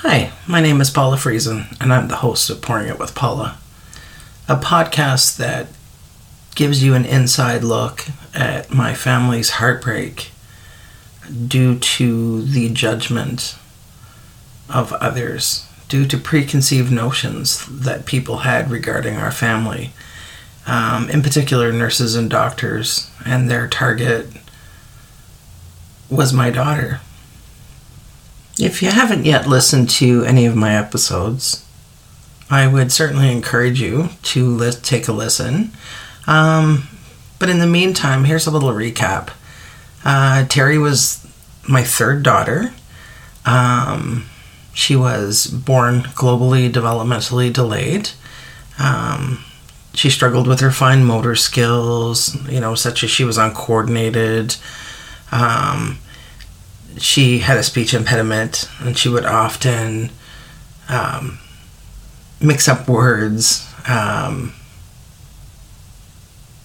Hi, my name is Paula Friesen, and I'm the host of Pouring It with Paula, a podcast that gives you an inside look at my family's heartbreak due to the judgment of others, due to preconceived notions that people had regarding our family, um, in particular, nurses and doctors, and their target was my daughter. If you haven't yet listened to any of my episodes, I would certainly encourage you to li- take a listen. Um, but in the meantime, here's a little recap. Uh, Terry was my third daughter. Um, she was born globally developmentally delayed. Um, she struggled with her fine motor skills, you know, such as she was uncoordinated. Um, she had a speech impediment and she would often um, mix up words. Um,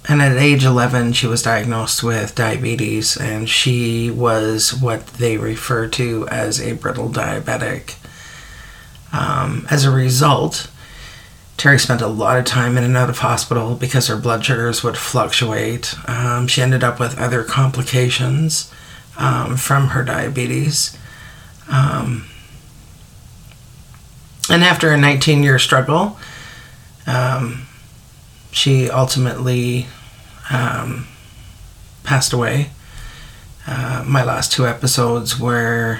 and at age 11, she was diagnosed with diabetes, and she was what they refer to as a brittle diabetic. Um, as a result, Terry spent a lot of time in and out of hospital because her blood sugars would fluctuate. Um, she ended up with other complications um, from her diabetes. Um, and after a 19 year struggle, um, she ultimately um, passed away. Uh, my last two episodes were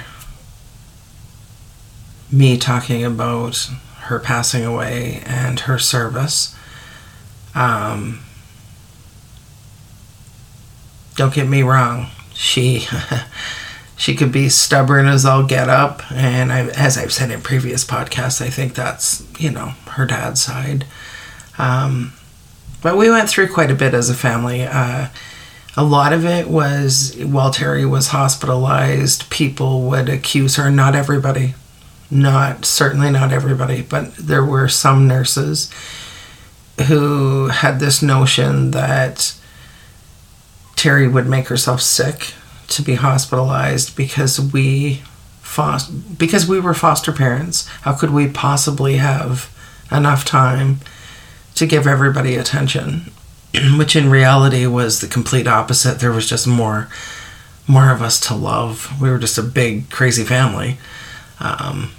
me talking about her passing away and her service. Um, don't get me wrong, she she could be stubborn as all get up, and I, as I've said in previous podcasts, I think that's you know her dad's side. Um, but we went through quite a bit as a family. Uh, a lot of it was while Terry was hospitalized, people would accuse her. Not everybody, not certainly not everybody, but there were some nurses who had this notion that Terry would make herself sick to be hospitalized because we foster, because we were foster parents. How could we possibly have enough time to give everybody attention? Which in reality was the complete opposite. There was just more more of us to love. We were just a big crazy family. Um,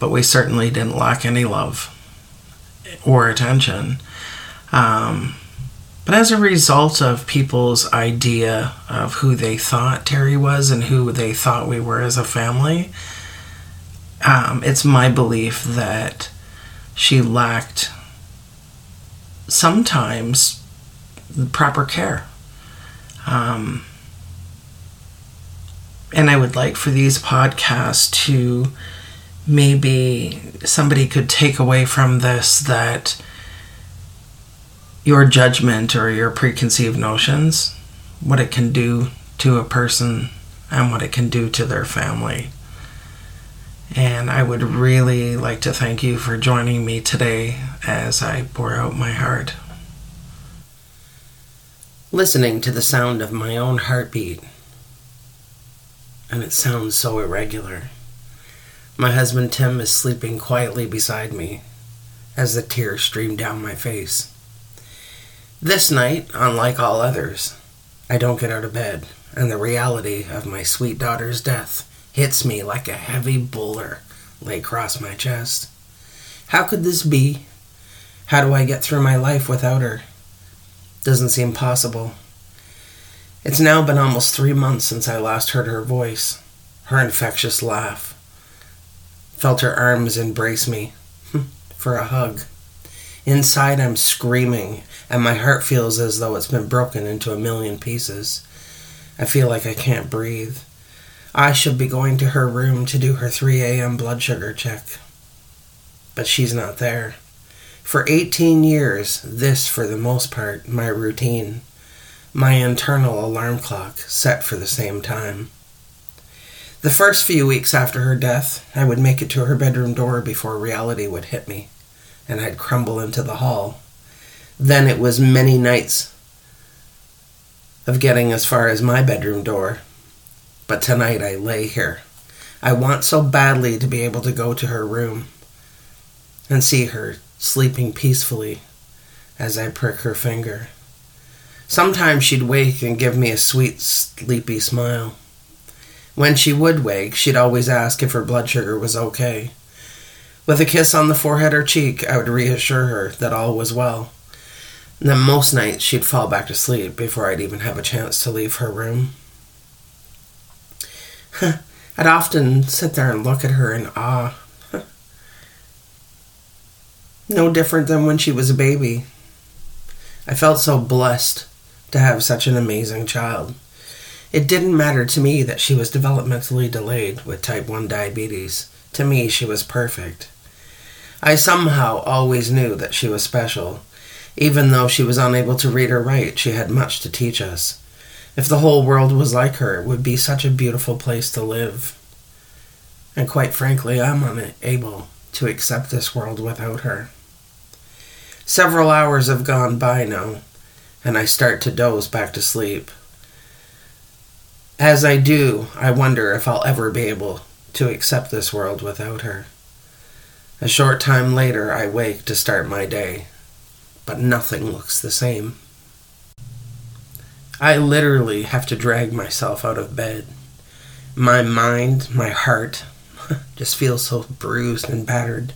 but we certainly didn't lack any love or attention. Um, but as a result of people's idea of who they thought Terry was and who they thought we were as a family, um, it's my belief that she lacked sometimes proper care. Um, and I would like for these podcasts to maybe somebody could take away from this that your judgment or your preconceived notions, what it can do to a person and what it can do to their family. And I would really like to thank you for joining me today as I pour out my heart. Listening to the sound of my own heartbeat, and it sounds so irregular. My husband Tim is sleeping quietly beside me as the tears stream down my face. This night, unlike all others, I don't get out of bed, and the reality of my sweet daughter's death hits me like a heavy boulder lay across my chest. How could this be? How do I get through my life without her? Doesn't seem possible. It's now been almost three months since I last heard her voice, her infectious laugh. Felt her arms embrace me for a hug. Inside, I'm screaming, and my heart feels as though it's been broken into a million pieces. I feel like I can't breathe. I should be going to her room to do her 3 a.m. blood sugar check. But she's not there. For 18 years, this, for the most part, my routine. My internal alarm clock set for the same time. The first few weeks after her death, I would make it to her bedroom door before reality would hit me and I'd crumble into the hall. Then it was many nights of getting as far as my bedroom door. But tonight I lay here. I want so badly to be able to go to her room and see her sleeping peacefully as I prick her finger. Sometimes she'd wake and give me a sweet, sleepy smile. When she would wake, she'd always ask if her blood sugar was okay. With a kiss on the forehead or cheek, I would reassure her that all was well. And then most nights she'd fall back to sleep before I'd even have a chance to leave her room. I'd often sit there and look at her in awe. no different than when she was a baby. I felt so blessed to have such an amazing child. It didn't matter to me that she was developmentally delayed with type 1 diabetes. To me, she was perfect. I somehow always knew that she was special. Even though she was unable to read or write, she had much to teach us. If the whole world was like her, it would be such a beautiful place to live. And quite frankly, I'm unable to accept this world without her. Several hours have gone by now, and I start to doze back to sleep. As I do, I wonder if I'll ever be able to accept this world without her. A short time later, I wake to start my day, but nothing looks the same. I literally have to drag myself out of bed. My mind, my heart, just feels so bruised and battered.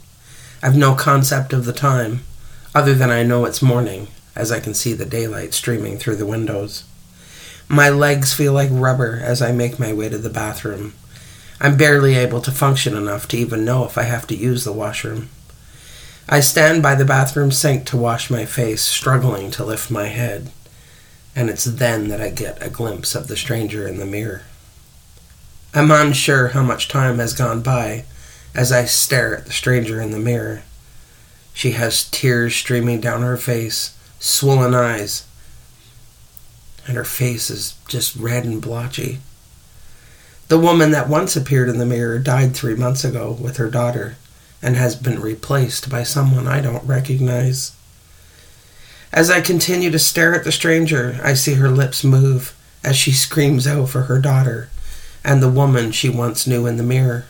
I've no concept of the time other than I know it's morning, as I can see the daylight streaming through the windows. My legs feel like rubber as I make my way to the bathroom. I'm barely able to function enough to even know if I have to use the washroom. I stand by the bathroom sink to wash my face, struggling to lift my head, and it's then that I get a glimpse of the stranger in the mirror. I'm unsure how much time has gone by as I stare at the stranger in the mirror. She has tears streaming down her face, swollen eyes, and her face is just red and blotchy. The woman that once appeared in the mirror died three months ago with her daughter and has been replaced by someone I don't recognize. As I continue to stare at the stranger, I see her lips move as she screams out for her daughter and the woman she once knew in the mirror.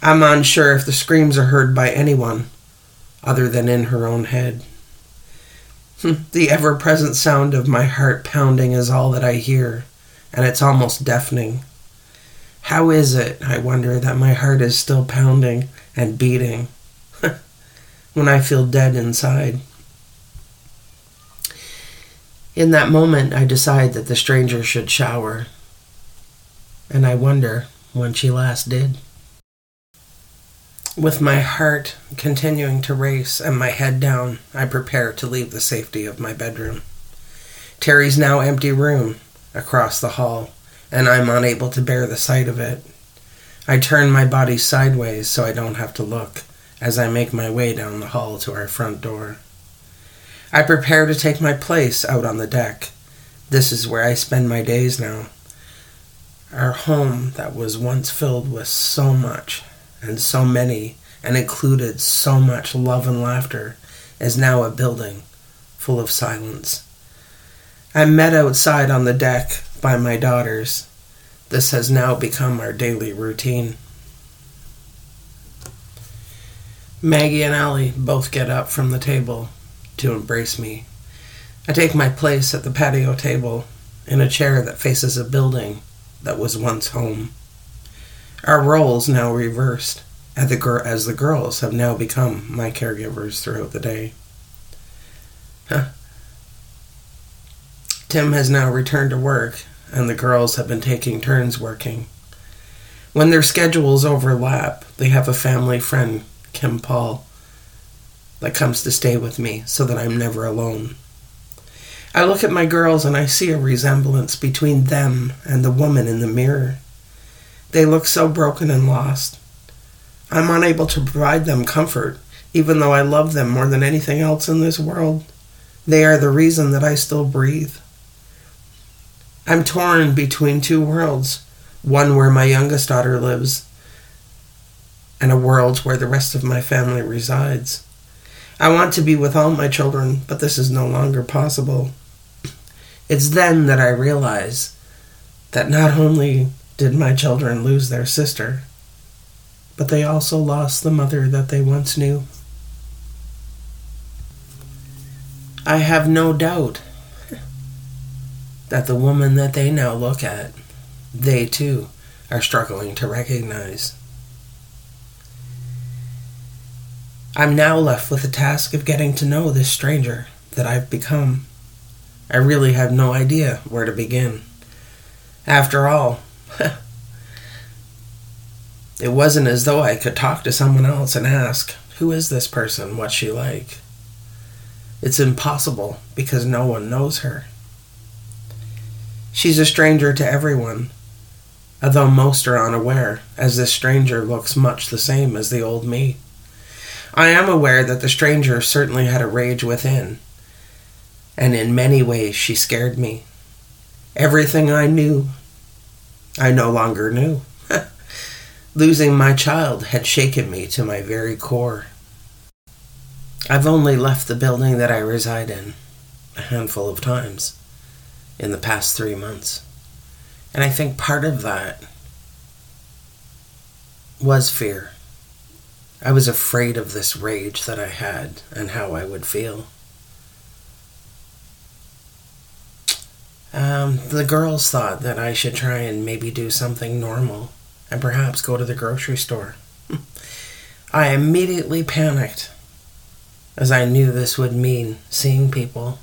I'm unsure if the screams are heard by anyone, other than in her own head. Hmm, the ever present sound of my heart pounding is all that I hear, and it's almost deafening. How is it, I wonder, that my heart is still pounding and beating when I feel dead inside? In that moment, I decide that the stranger should shower, and I wonder when she last did. With my heart continuing to race and my head down, I prepare to leave the safety of my bedroom. Terry's now empty room across the hall, and I'm unable to bear the sight of it. I turn my body sideways so I don't have to look as I make my way down the hall to our front door. I prepare to take my place out on the deck. This is where I spend my days now. Our home that was once filled with so much and so many and included so much love and laughter is now a building full of silence. I'm met outside on the deck by my daughters. This has now become our daily routine. Maggie and Allie both get up from the table to embrace me. I take my place at the patio table in a chair that faces a building that was once home. Our roles now reversed, as the, gir- as the girls have now become my caregivers throughout the day. Huh. Tim has now returned to work, and the girls have been taking turns working. When their schedules overlap, they have a family friend, Kim Paul, that comes to stay with me so that I'm never alone. I look at my girls and I see a resemblance between them and the woman in the mirror. They look so broken and lost. I'm unable to provide them comfort, even though I love them more than anything else in this world. They are the reason that I still breathe. I'm torn between two worlds one where my youngest daughter lives, and a world where the rest of my family resides. I want to be with all my children, but this is no longer possible. It's then that I realize that not only did my children lose their sister, but they also lost the mother that they once knew. I have no doubt that the woman that they now look at, they too are struggling to recognize. I'm now left with the task of getting to know this stranger that I've become. I really have no idea where to begin. After all, it wasn't as though I could talk to someone else and ask, Who is this person? What's she like? It's impossible because no one knows her. She's a stranger to everyone, although most are unaware, as this stranger looks much the same as the old me. I am aware that the stranger certainly had a rage within, and in many ways she scared me. Everything I knew, I no longer knew. Losing my child had shaken me to my very core. I've only left the building that I reside in a handful of times in the past three months. And I think part of that was fear. I was afraid of this rage that I had and how I would feel. Um, the girls thought that I should try and maybe do something normal and perhaps go to the grocery store. I immediately panicked as I knew this would mean seeing people.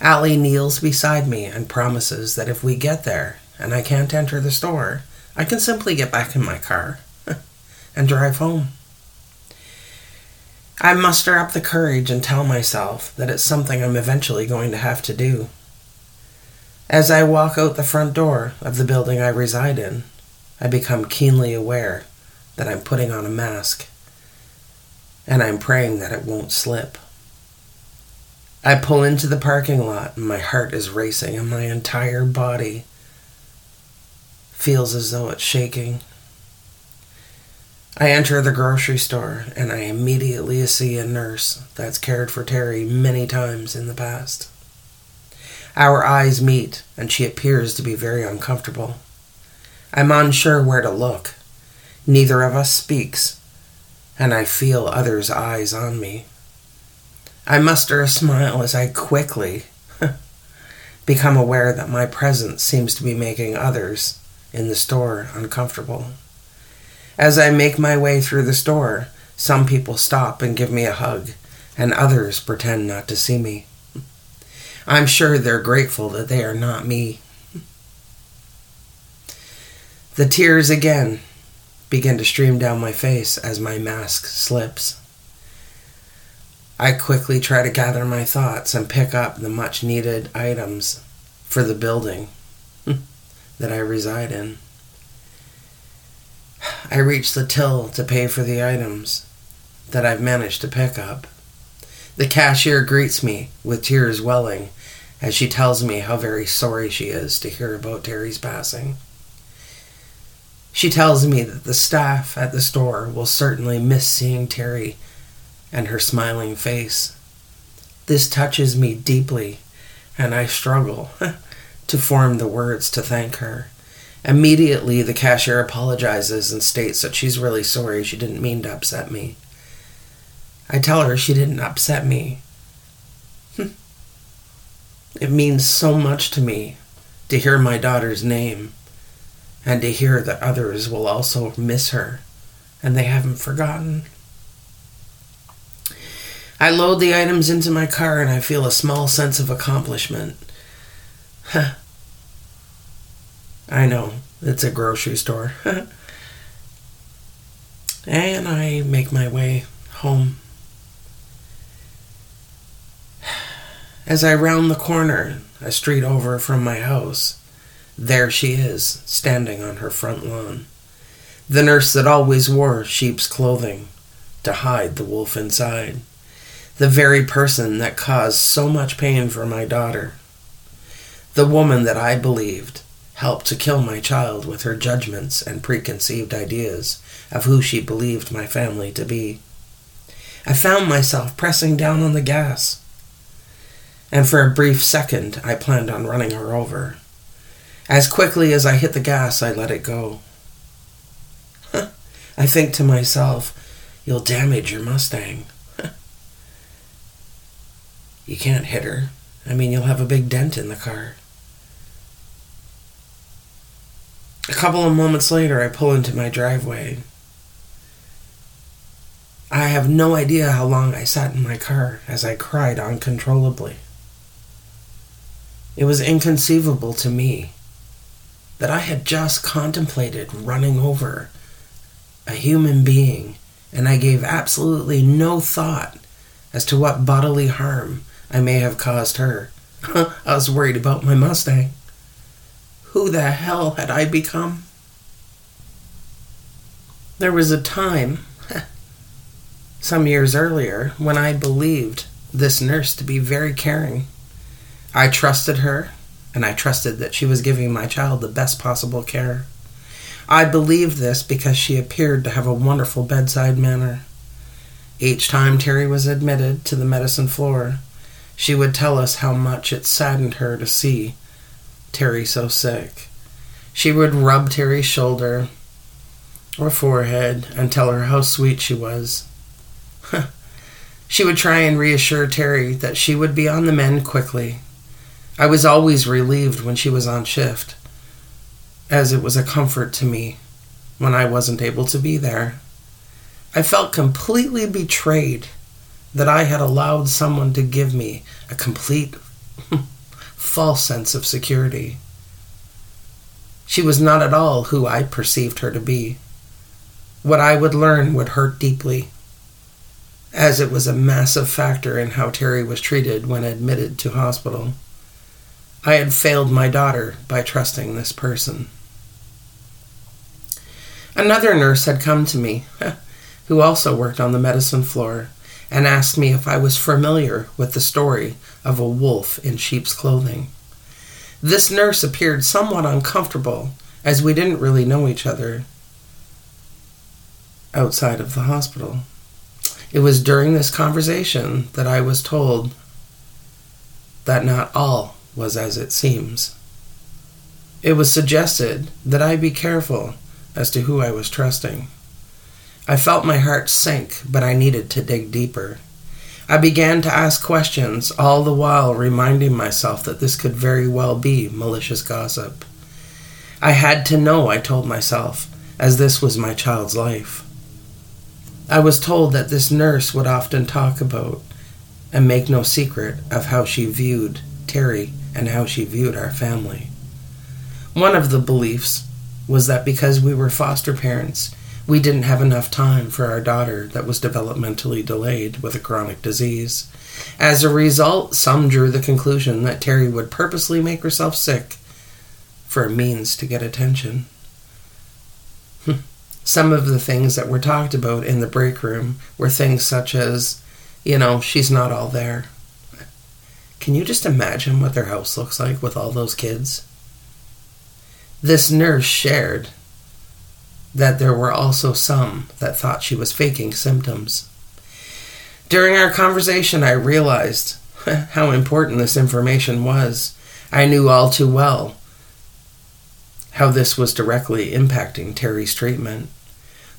Allie kneels beside me and promises that if we get there and I can't enter the store, I can simply get back in my car and drive home. I muster up the courage and tell myself that it's something I'm eventually going to have to do. As I walk out the front door of the building I reside in, I become keenly aware that I'm putting on a mask, and I'm praying that it won't slip. I pull into the parking lot, and my heart is racing, and my entire body feels as though it's shaking. I enter the grocery store and I immediately see a nurse that's cared for Terry many times in the past. Our eyes meet and she appears to be very uncomfortable. I'm unsure where to look. Neither of us speaks, and I feel others' eyes on me. I muster a smile as I quickly become aware that my presence seems to be making others in the store uncomfortable. As I make my way through the store, some people stop and give me a hug, and others pretend not to see me. I'm sure they're grateful that they are not me. The tears again begin to stream down my face as my mask slips. I quickly try to gather my thoughts and pick up the much needed items for the building hmm. that I reside in. I reach the till to pay for the items that I've managed to pick up. The cashier greets me with tears welling as she tells me how very sorry she is to hear about Terry's passing. She tells me that the staff at the store will certainly miss seeing Terry and her smiling face. This touches me deeply, and I struggle to form the words to thank her. Immediately, the cashier apologizes and states that she's really sorry she didn't mean to upset me. I tell her she didn't upset me. Hmm. it means so much to me to hear my daughter's name and to hear that others will also miss her and they haven't forgotten. I load the items into my car and I feel a small sense of accomplishment. I know, it's a grocery store. and I make my way home. As I round the corner, a street over from my house, there she is, standing on her front lawn. The nurse that always wore sheep's clothing to hide the wolf inside. The very person that caused so much pain for my daughter. The woman that I believed helped to kill my child with her judgments and preconceived ideas of who she believed my family to be. I found myself pressing down on the gas, and for a brief second I planned on running her over. As quickly as I hit the gas, I let it go. I think to myself, you'll damage your Mustang. You can't hit her. I mean, you'll have a big dent in the car. A couple of moments later, I pull into my driveway. I have no idea how long I sat in my car as I cried uncontrollably. It was inconceivable to me that I had just contemplated running over a human being and I gave absolutely no thought as to what bodily harm I may have caused her. I was worried about my Mustang. Who the hell had I become? There was a time, some years earlier, when I believed this nurse to be very caring. I trusted her, and I trusted that she was giving my child the best possible care. I believed this because she appeared to have a wonderful bedside manner. Each time Terry was admitted to the medicine floor, she would tell us how much it saddened her to see Terry so sick. She would rub Terry's shoulder or forehead and tell her how sweet she was. she would try and reassure Terry that she would be on the mend quickly. I was always relieved when she was on shift, as it was a comfort to me when I wasn't able to be there. I felt completely betrayed that I had allowed someone to give me a complete false sense of security. She was not at all who I perceived her to be. What I would learn would hurt deeply, as it was a massive factor in how Terry was treated when admitted to hospital. I had failed my daughter by trusting this person. Another nurse had come to me, who also worked on the medicine floor, and asked me if I was familiar with the story of a wolf in sheep's clothing. This nurse appeared somewhat uncomfortable, as we didn't really know each other outside of the hospital. It was during this conversation that I was told that not all was as it seems. It was suggested that I be careful as to who I was trusting. I felt my heart sink, but I needed to dig deeper. I began to ask questions, all the while reminding myself that this could very well be malicious gossip. I had to know, I told myself, as this was my child's life. I was told that this nurse would often talk about and make no secret of how she viewed Terry and how she viewed our family. One of the beliefs was that because we were foster parents, we didn't have enough time for our daughter that was developmentally delayed with a chronic disease. As a result, some drew the conclusion that Terry would purposely make herself sick for a means to get attention. Hmm. some of the things that were talked about in the break room were things such as, you know, she's not all there. Can you just imagine what their house looks like with all those kids? This nurse shared that there were also some that thought she was faking symptoms. During our conversation, I realized how important this information was. I knew all too well how this was directly impacting Terry's treatment,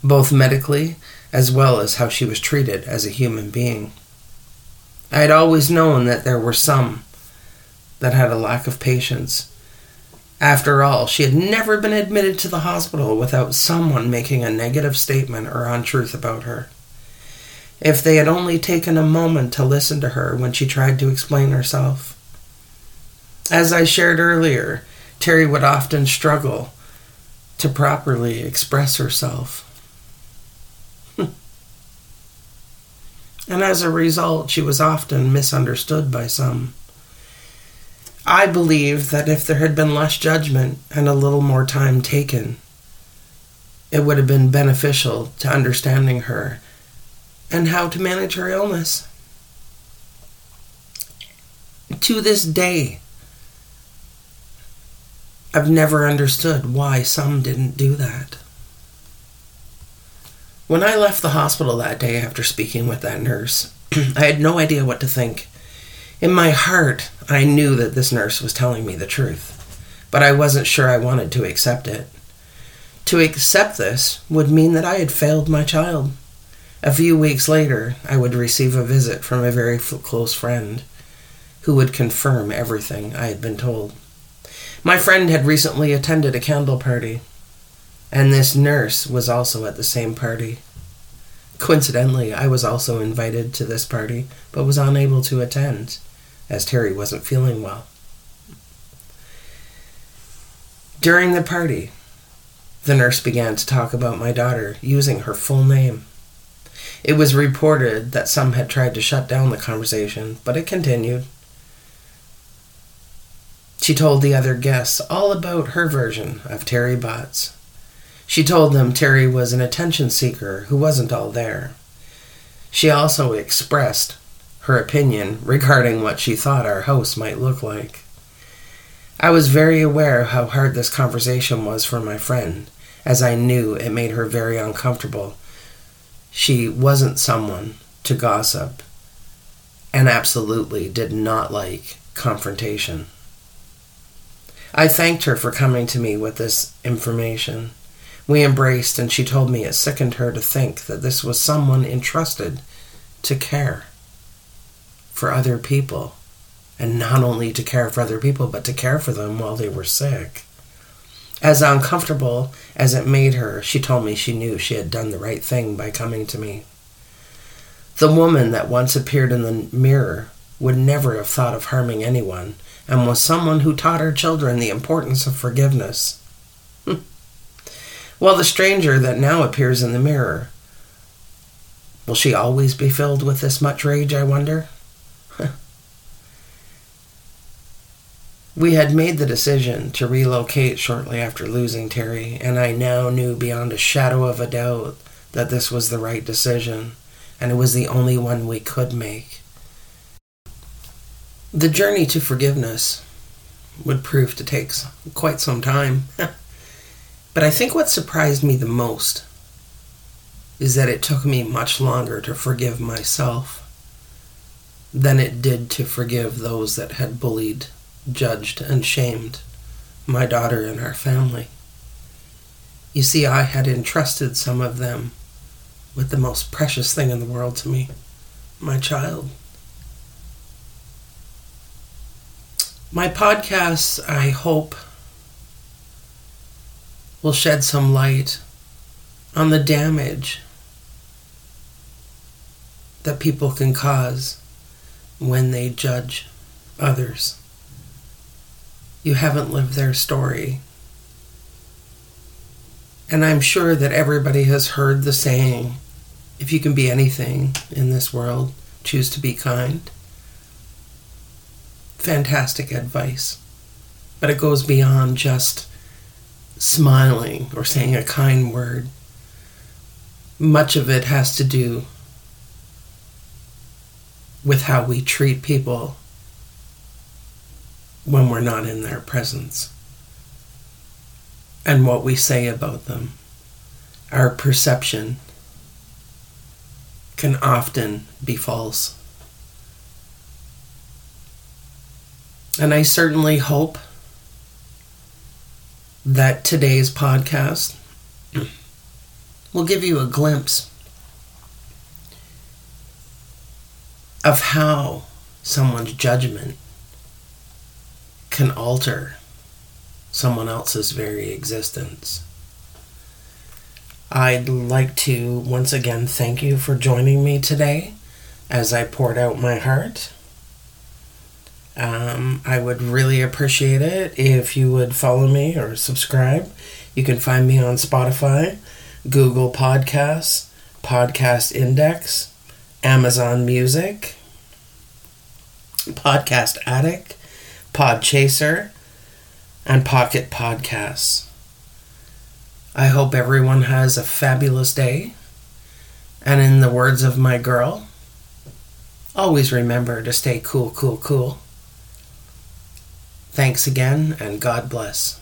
both medically as well as how she was treated as a human being. I had always known that there were some that had a lack of patience after all, she had never been admitted to the hospital without someone making a negative statement or untruth about her. If they had only taken a moment to listen to her when she tried to explain herself. As I shared earlier, Terry would often struggle to properly express herself. and as a result, she was often misunderstood by some. I believe that if there had been less judgment and a little more time taken, it would have been beneficial to understanding her and how to manage her illness. To this day, I've never understood why some didn't do that. When I left the hospital that day after speaking with that nurse, I had no idea what to think. In my heart, I knew that this nurse was telling me the truth, but I wasn't sure I wanted to accept it. To accept this would mean that I had failed my child. A few weeks later, I would receive a visit from a very close friend who would confirm everything I had been told. My friend had recently attended a candle party, and this nurse was also at the same party. Coincidentally, I was also invited to this party, but was unable to attend, as Terry wasn't feeling well. During the party, the nurse began to talk about my daughter using her full name. It was reported that some had tried to shut down the conversation, but it continued. She told the other guests all about her version of Terry Botts. She told them Terry was an attention seeker who wasn't all there. She also expressed her opinion regarding what she thought our house might look like. I was very aware how hard this conversation was for my friend, as I knew it made her very uncomfortable. She wasn't someone to gossip, and absolutely did not like confrontation. I thanked her for coming to me with this information. We embraced, and she told me it sickened her to think that this was someone entrusted to care for other people. And not only to care for other people, but to care for them while they were sick. As uncomfortable as it made her, she told me she knew she had done the right thing by coming to me. The woman that once appeared in the mirror would never have thought of harming anyone and was someone who taught her children the importance of forgiveness. Well, the stranger that now appears in the mirror, will she always be filled with this much rage, I wonder? We had made the decision to relocate shortly after losing Terry, and I now knew beyond a shadow of a doubt that this was the right decision, and it was the only one we could make. The journey to forgiveness would prove to take quite some time. But I think what surprised me the most is that it took me much longer to forgive myself than it did to forgive those that had bullied, judged, and shamed my daughter and our family. You see, I had entrusted some of them with the most precious thing in the world to me my child. My podcasts, I hope, will shed some light on the damage that people can cause when they judge others. You haven't lived their story. And I'm sure that everybody has heard the saying if you can be anything in this world, choose to be kind. Fantastic advice. But it goes beyond just smiling or saying a kind word. Much of it has to do with how we treat people when we're not in their presence and what we say about them. Our perception can often be false. And I certainly hope that today's podcast will give you a glimpse of how someone's judgment can alter someone else's very existence. I'd like to once again thank you for joining me today as I poured out my heart. Um, I would really appreciate it if you would follow me or subscribe. You can find me on Spotify, Google Podcasts, Podcast Index, Amazon Music, Podcast Addict, Podchaser, and Pocket Podcasts. I hope everyone has a fabulous day. And in the words of my girl, always remember to stay cool, cool, cool. Thanks again, and God bless.